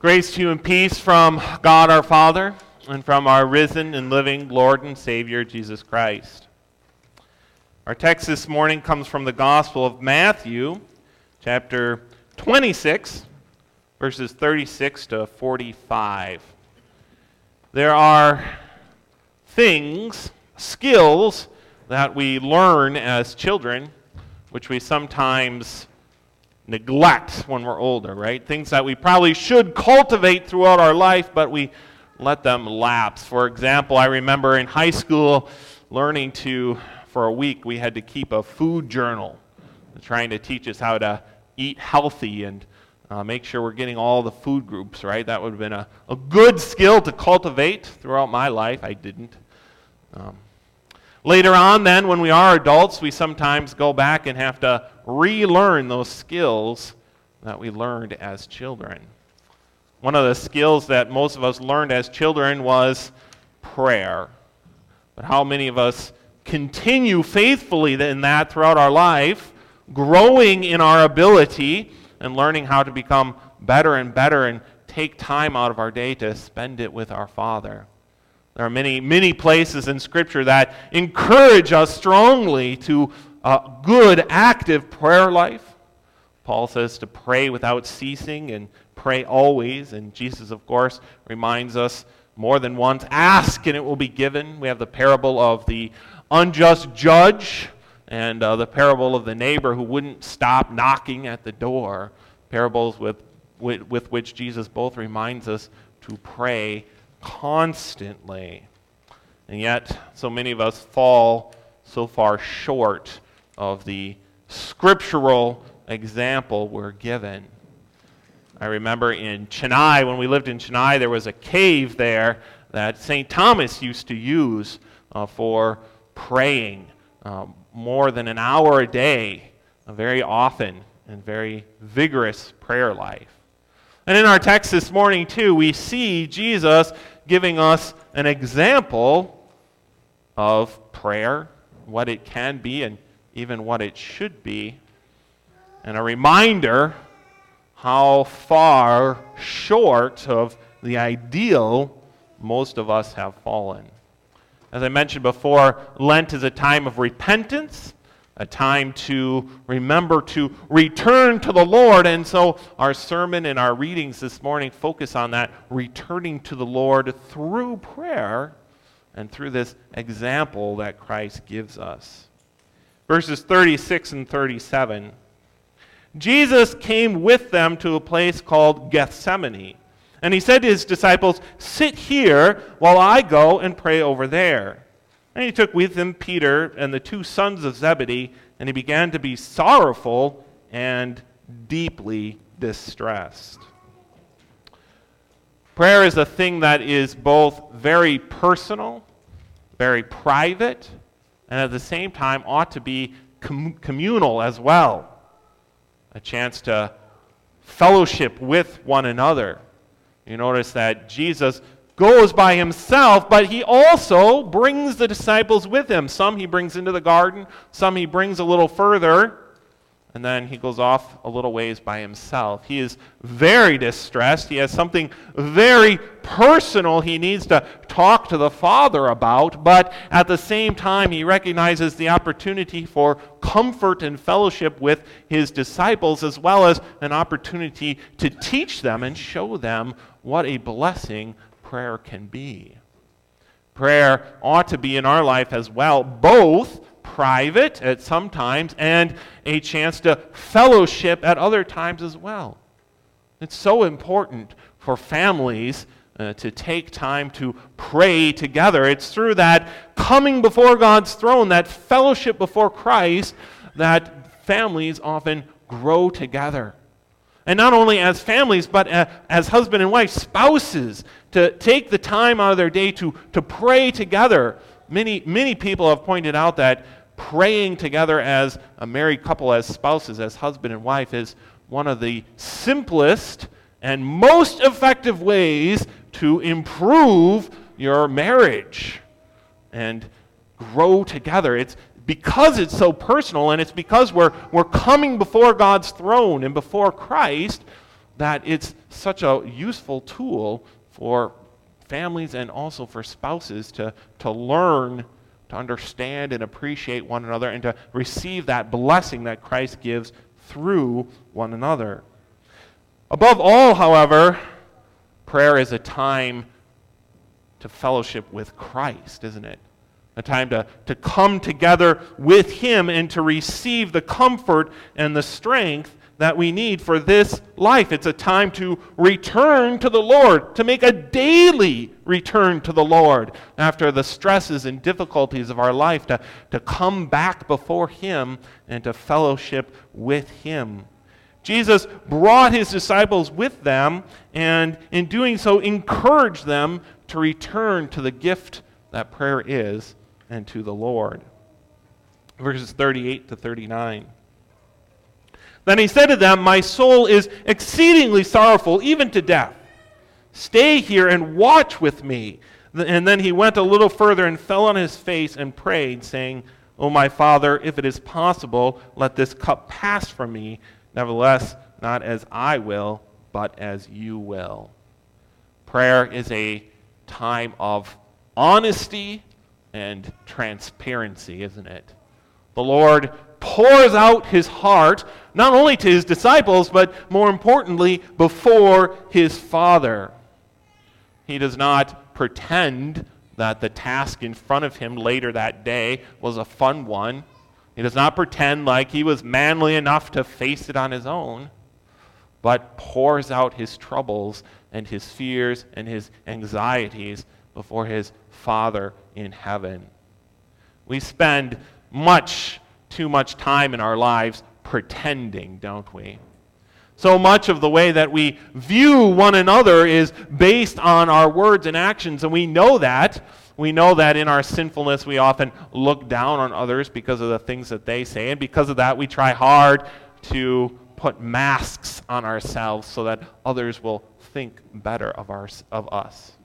Grace to you and peace from God our Father and from our risen and living Lord and Savior Jesus Christ. Our text this morning comes from the Gospel of Matthew, chapter 26, verses 36 to 45. There are things, skills, that we learn as children, which we sometimes neglect when we're older, right? Things that we probably should cultivate throughout our life, but we let them lapse. For example, I remember in high school learning to, for a week, we had to keep a food journal, trying to teach us how to eat healthy and uh, make sure we're getting all the food groups, right? That would have been a, a good skill to cultivate throughout my life. I didn't. Um, Later on, then, when we are adults, we sometimes go back and have to relearn those skills that we learned as children. One of the skills that most of us learned as children was prayer. But how many of us continue faithfully in that throughout our life, growing in our ability and learning how to become better and better and take time out of our day to spend it with our Father? There are many, many places in Scripture that encourage us strongly to a good, active prayer life. Paul says to pray without ceasing and pray always. And Jesus, of course, reminds us more than once ask and it will be given. We have the parable of the unjust judge and uh, the parable of the neighbor who wouldn't stop knocking at the door. Parables with, with, with which Jesus both reminds us to pray constantly. And yet, so many of us fall so far short of the scriptural example we're given. I remember in Chennai, when we lived in Chennai, there was a cave there that St. Thomas used to use uh, for praying um, more than an hour a day, uh, very often, and very vigorous prayer life. And in our text this morning, too, we see Jesus giving us an example of prayer, what it can be, and even what it should be, and a reminder how far short of the ideal most of us have fallen. As I mentioned before, Lent is a time of repentance a time to remember to return to the Lord. And so our sermon and our readings this morning focus on that returning to the Lord through prayer and through this example that Christ gives us. Verses 36 and 37. Jesus came with them to a place called Gethsemane. And he said to his disciples, Sit here while I go and pray over there. And he took with him Peter and the two sons of Zebedee, and he began to be sorrowful and deeply distressed. Prayer is a thing that is both very personal, very private, and at the same time ought to be com- communal as well. A chance to fellowship with one another. You notice that Jesus goes by himself, but he also brings the disciples with him. Some he brings into the garden, some he brings a little further, and then he goes off a little ways by himself. He is very distressed. He has something very personal he needs to talk to the Father about, but at the same time, he recognizes the opportunity for comfort and fellowship with his disciples, as well as an opportunity to teach them and show them what a blessing prayer can be. Prayer ought to be in our life as well, both private at some times and a chance to fellowship at other times as well. It's so important for families uh, to take time to pray together. It's through that coming before God's throne, that fellowship before Christ, that families often grow together. And not only as families, but uh, as husband and wife, spouses, to take the time out of their day to, to pray together. Many, many people have pointed out that praying together as a married couple, as spouses, as husband and wife, is one of the simplest and most effective ways to improve your marriage and grow together. It's because it's so personal and it's because we're, we're coming before God's throne and before Christ that it's such a useful tool for families and also for spouses to, to learn to understand and appreciate one another and to receive that blessing that Christ gives through one another. Above all, however, prayer is a time to fellowship with Christ, isn't it? A time to, to come together with Him and to receive the comfort and the strength that we need for this life. It's a time to return to the Lord, to make a daily return to the Lord after the stresses and difficulties of our life, to, to come back before Him and to fellowship with Him. Jesus brought his disciples with them, and in doing so, encouraged them to return to the gift that prayer is and to the Lord. Verses 38 to 39. Then he said to them, My soul is exceedingly sorrowful, even to death. Stay here and watch with me. And then he went a little further and fell on his face and prayed, saying, O my Father, if it is possible, let this cup pass from me. Nevertheless, not as I will, but as you will. Prayer is a time of honesty and transparency, isn't it? The Lord pours out his heart, not only to his disciples, but more importantly, before his Father. He does not pretend that the task in front of him later that day was a fun one. He does not pretend like he was manly enough to face it on his own, but pours out his troubles and his fears and his anxieties before his Father in heaven. We spend much too much time in our lives pretending, don't we? So much of the way that we view one another is based on our words and actions, and we know that. We know that in our sinfulness we often look down on others because of the things that they say, and because of that we try hard to put masks on ourselves so that others will think better of, our, of us.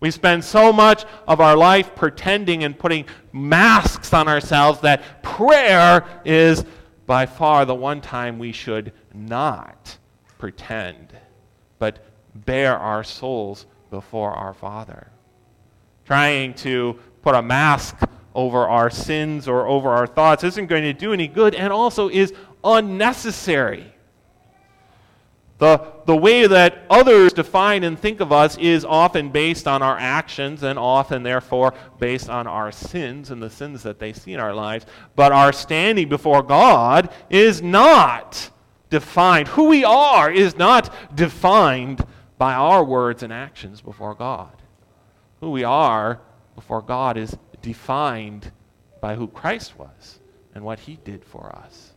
We spend so much of our life pretending and putting masks on ourselves that prayer is by far the one time we should not pretend, but bare our souls before our Father. Trying to put a mask over our sins or over our thoughts isn't going to do any good and also is unnecessary. The, the way that others define and think of us is often based on our actions and often, therefore, based on our sins and the sins that they see in our lives. But our standing before God is not defined. Who we are is not defined by our words and actions before God. Who we are before God is defined by who Christ was and what he did for us.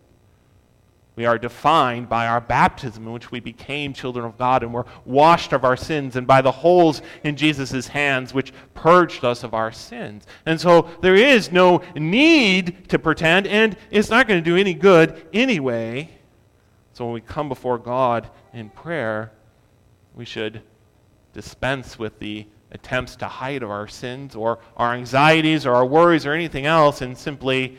We are defined by our baptism, in which we became children of God and were washed of our sins, and by the holes in Jesus' hands, which purged us of our sins. And so there is no need to pretend, and it's not going to do any good anyway. So when we come before God in prayer, we should dispense with the attempts to hide our sins or our anxieties or our worries or anything else and simply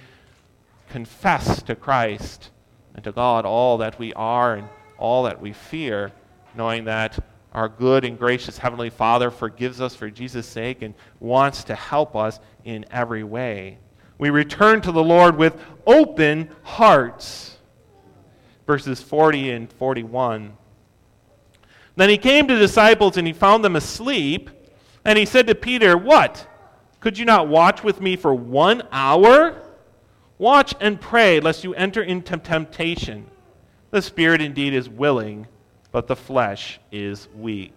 confess to Christ and to God all that we are and all that we fear, knowing that our good and gracious Heavenly Father forgives us for Jesus' sake and wants to help us in every way. We return to the Lord with open hearts. Verses 40 and 41. Then he came to the disciples and he found them asleep. And he said to Peter, What? Could you not watch with me for one hour? Watch and pray lest you enter into temptation. The spirit indeed is willing, but the flesh is weak.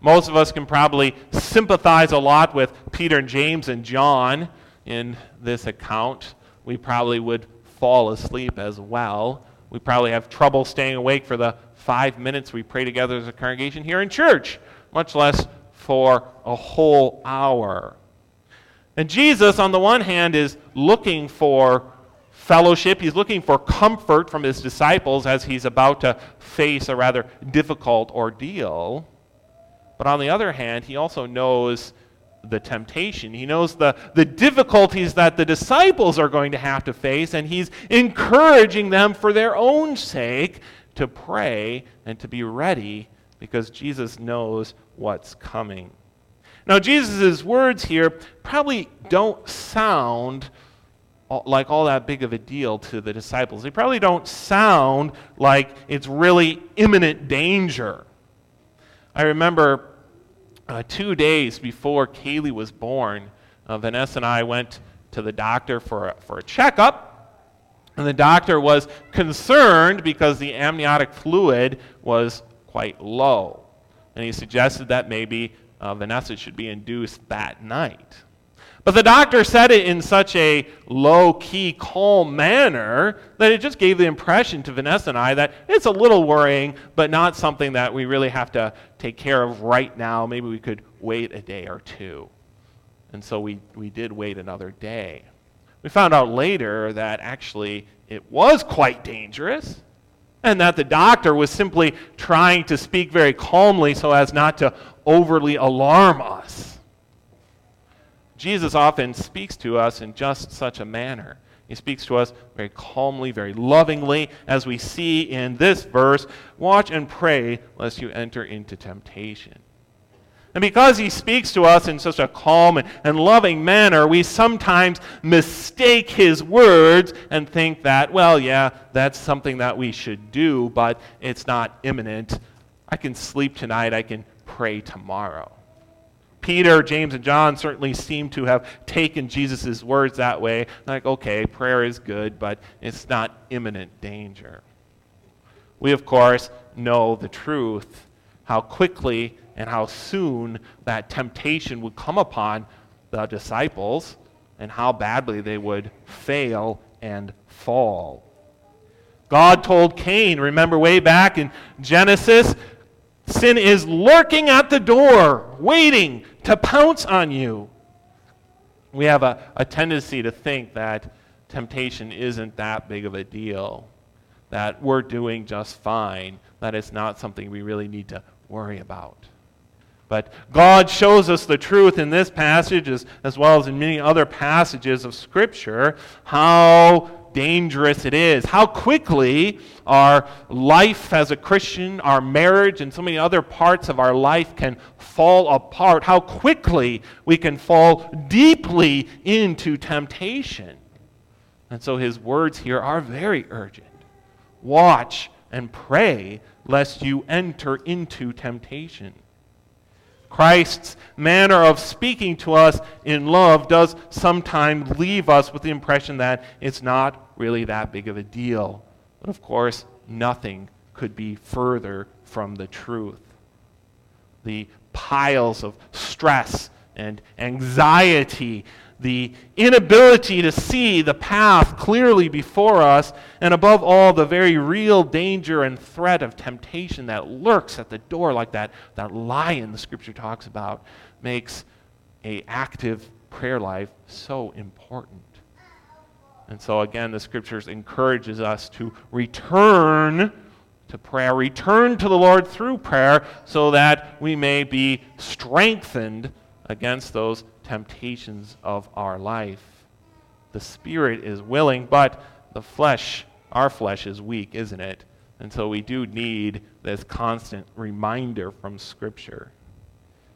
Most of us can probably sympathize a lot with Peter and James and John in this account. We probably would fall asleep as well. We probably have trouble staying awake for the five minutes we pray together as a congregation here in church, much less for a whole hour. And Jesus, on the one hand, is looking for fellowship. He's looking for comfort from his disciples as he's about to face a rather difficult ordeal. But on the other hand, he also knows the temptation. He knows the, the difficulties that the disciples are going to have to face, and he's encouraging them for their own sake to pray and to be ready because Jesus knows what's coming. Now, Jesus' words here probably don't sound like all that big of a deal to the disciples. They probably don't sound like it's really imminent danger. I remember uh, two days before Kaylee was born, uh, Vanessa and I went to the doctor for a, for a checkup. And the doctor was concerned because the amniotic fluid was quite low. And he suggested that maybe uh, Vanessa should be induced that night. But the doctor said it in such a low key, calm manner that it just gave the impression to Vanessa and I that it's a little worrying, but not something that we really have to take care of right now. Maybe we could wait a day or two. And so we, we did wait another day. We found out later that actually it was quite dangerous and that the doctor was simply trying to speak very calmly so as not to overly alarm us. Jesus often speaks to us in just such a manner. He speaks to us very calmly, very lovingly, as we see in this verse Watch and pray lest you enter into temptation. And because he speaks to us in such a calm and loving manner, we sometimes mistake his words and think that, well, yeah, that's something that we should do, but it's not imminent. I can sleep tonight, I can pray tomorrow. Peter, James, and John certainly seem to have taken Jesus' words that way. Like, okay, prayer is good, but it's not imminent danger. We, of course, know the truth, how quickly and how soon that temptation would come upon the disciples and how badly they would fail and fall. God told Cain, remember way back in Genesis, sin is lurking at the door, waiting to pounce on you. We have a, a tendency to think that temptation isn't that big of a deal, that we're doing just fine, that it's not something we really need to worry about. But God shows us the truth in this passage, as, as well as in many other passages of Scripture, how dangerous it is, how quickly our life as a Christian, our marriage, and so many other parts of our life can fall apart, how quickly we can fall deeply into temptation. And so his words here are very urgent. Watch and pray lest you enter into temptation. Christ's manner of speaking to us in love does sometimes leave us with the impression that it's not really that big of a deal. But of course, nothing could be further from the truth. The piles of stress and anxiety the inability to see the path clearly before us, and above all, the very real danger and threat of temptation that lurks at the door, like that, that lion the scripture talks about, makes a active prayer life so important. And so again, the scriptures encourages us to return to prayer, return to the Lord through prayer, so that we may be strengthened against those temptations of our life. The spirit is willing, but the flesh, our flesh, is weak, isn't it? And so we do need this constant reminder from Scripture.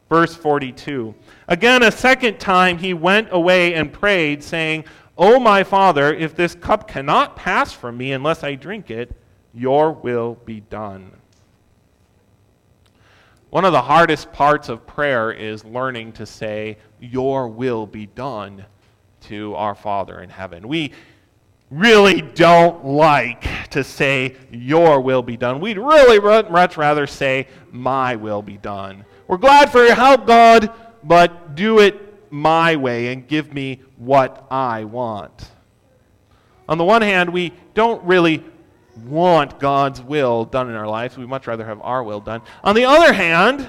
Verse 42 Again, a second time he went away and prayed, saying, O my Father, if this cup cannot pass from me unless I drink it, your will be done. One of the hardest parts of prayer is learning to say, Your will be done to our Father in heaven. We really don't like to say, Your will be done. We'd really much rather say, My will be done. We're glad for your help, God, but do it my way and give me what I want. On the one hand, we don't really want God's will done in our lives. We'd much rather have our will done. On the other hand,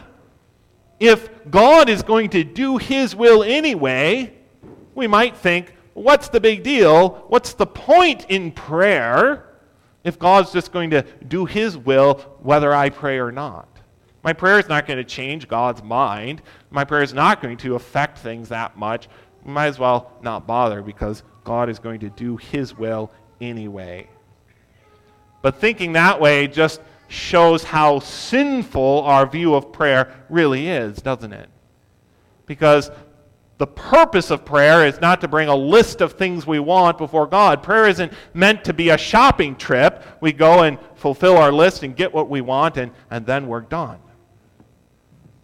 if God is going to do his will anyway, we might think, what's the big deal? What's the point in prayer if God's just going to do his will whether I pray or not? My prayer is not going to change God's mind. My prayer is not going to affect things that much. We might as well not bother because God is going to do his will anyway. But thinking that way just shows how sinful our view of prayer really is, doesn't it? Because the purpose of prayer is not to bring a list of things we want before God. Prayer isn't meant to be a shopping trip. We go and fulfill our list and get what we want, and, and then we're done.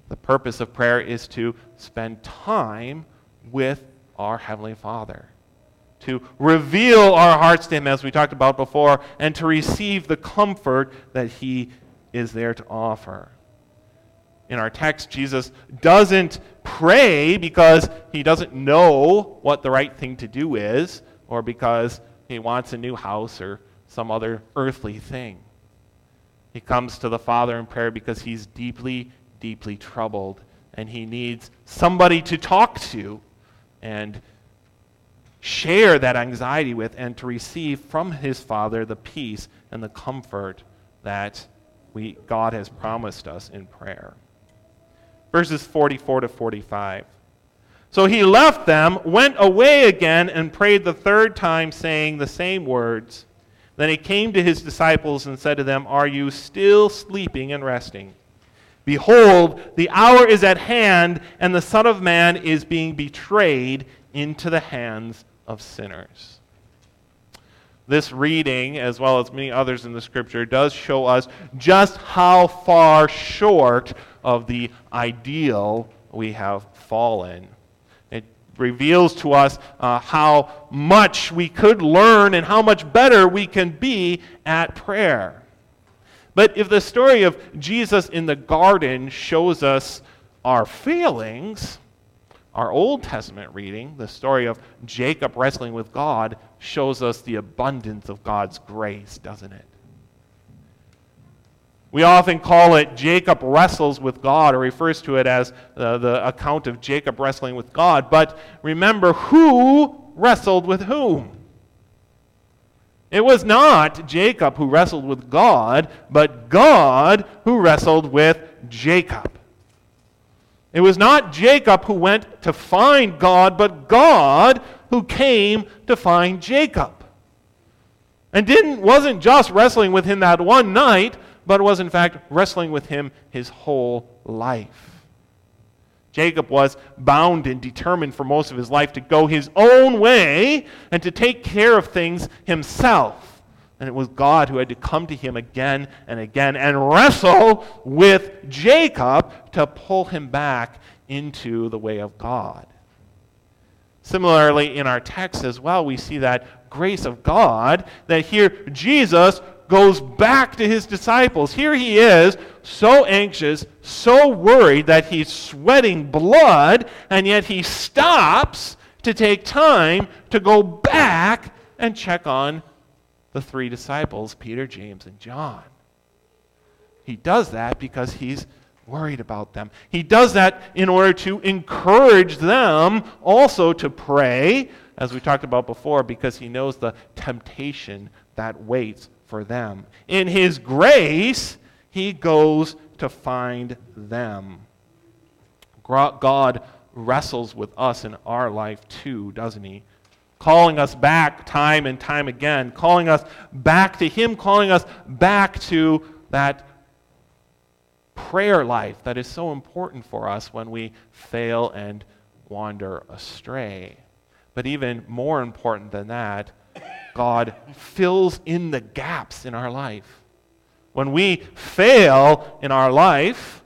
The purpose of prayer is to spend time with our Heavenly Father, to reveal our hearts to Him, as we talked about before, and to receive the comfort that He is there to offer in our text, Jesus doesn't pray because he doesn't know what the right thing to do is or because he wants a new house or some other earthly thing. He comes to the Father in prayer because he's deeply, deeply troubled and he needs somebody to talk to and share that anxiety with and to receive from his Father the peace and the comfort that we, God has promised us in prayer verses 44 to 45. So he left them, went away again, and prayed the third time, saying the same words. Then he came to his disciples and said to them, Are you still sleeping and resting? Behold, the hour is at hand, and the Son of Man is being betrayed into the hands of sinners. This reading, as well as many others in the scripture, does show us just how far short of the ideal we have fallen. It reveals to us uh, how much we could learn and how much better we can be at prayer. But if the story of Jesus in the garden shows us our failings, our Old Testament reading, the story of Jacob wrestling with God, shows us the abundance of God's grace, doesn't it? We often call it Jacob wrestles with God, or refers to it as uh, the account of Jacob wrestling with God. But remember, who wrestled with whom? It was not Jacob who wrestled with God, but God who wrestled with Jacob. It was not Jacob who went to find God, but God who came to find Jacob. And didn't wasn't just wrestling with him that one night, but was in fact wrestling with him his whole life. Jacob was bound and determined for most of his life to go his own way and to take care of things himself. And it was God who had to come to him again and again and wrestle with Jacob to pull him back into the way of God. Similarly, in our text as well, we see that grace of God that here Jesus goes back to his disciples. Here he is, so anxious, so worried that he's sweating blood, and yet he stops to take time to go back and check on the three disciples, Peter, James, and John. He does that because he's worried about them. He does that in order to encourage them also to pray, as we talked about before, because he knows the temptation that waits for them. In His grace, He goes to find them. God wrestles with us in our life too, doesn't He? Calling us back time and time again, calling us back to Him, calling us back to that prayer life that is so important for us when we fail and wander astray. But even more important than that, God fills in the gaps in our life. When we fail in our life,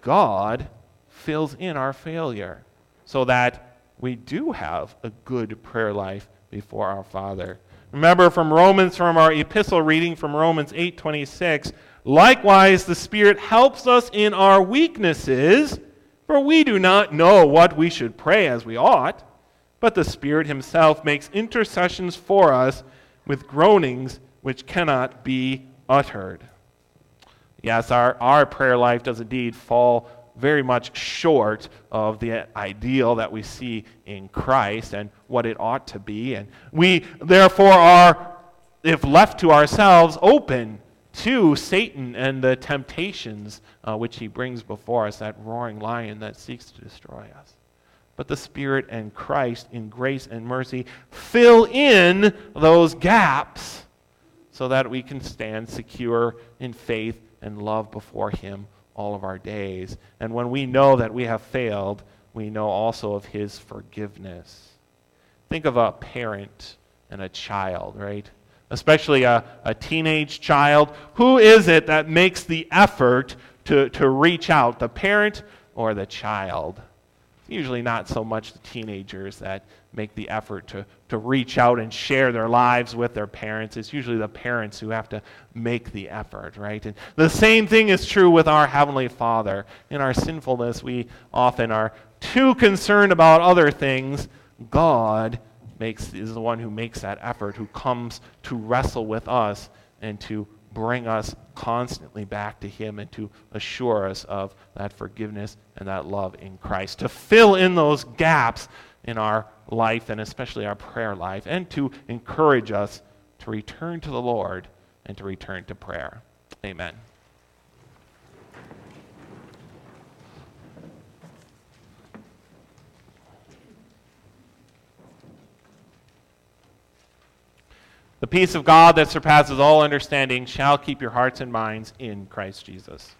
God fills in our failure so that we do have a good prayer life before our Father. Remember from Romans from our epistle reading from Romans 8:26, likewise the Spirit helps us in our weaknesses, for we do not know what we should pray as we ought but the Spirit Himself makes intercessions for us with groanings which cannot be uttered. Yes, our, our prayer life does indeed fall very much short of the ideal that we see in Christ and what it ought to be. And we, therefore, are, if left to ourselves, open to Satan and the temptations uh, which he brings before us, that roaring lion that seeks to destroy us but the Spirit and Christ in grace and mercy fill in those gaps so that we can stand secure in faith and love before Him all of our days. And when we know that we have failed, we know also of His forgiveness. Think of a parent and a child, right? Especially a, a teenage child. Who is it that makes the effort to, to reach out, the parent or the child? Usually not so much the teenagers that make the effort to, to reach out and share their lives with their parents. It's usually the parents who have to make the effort, right? And the same thing is true with our Heavenly Father. In our sinfulness, we often are too concerned about other things. God makes, is the one who makes that effort, who comes to wrestle with us and to bring us constantly back to Him and to assure us of that forgiveness and that love in Christ, to fill in those gaps in our life and especially our prayer life, and to encourage us to return to the Lord and to return to prayer. Amen. The peace of God that surpasses all understanding shall keep your hearts and minds in Christ Jesus.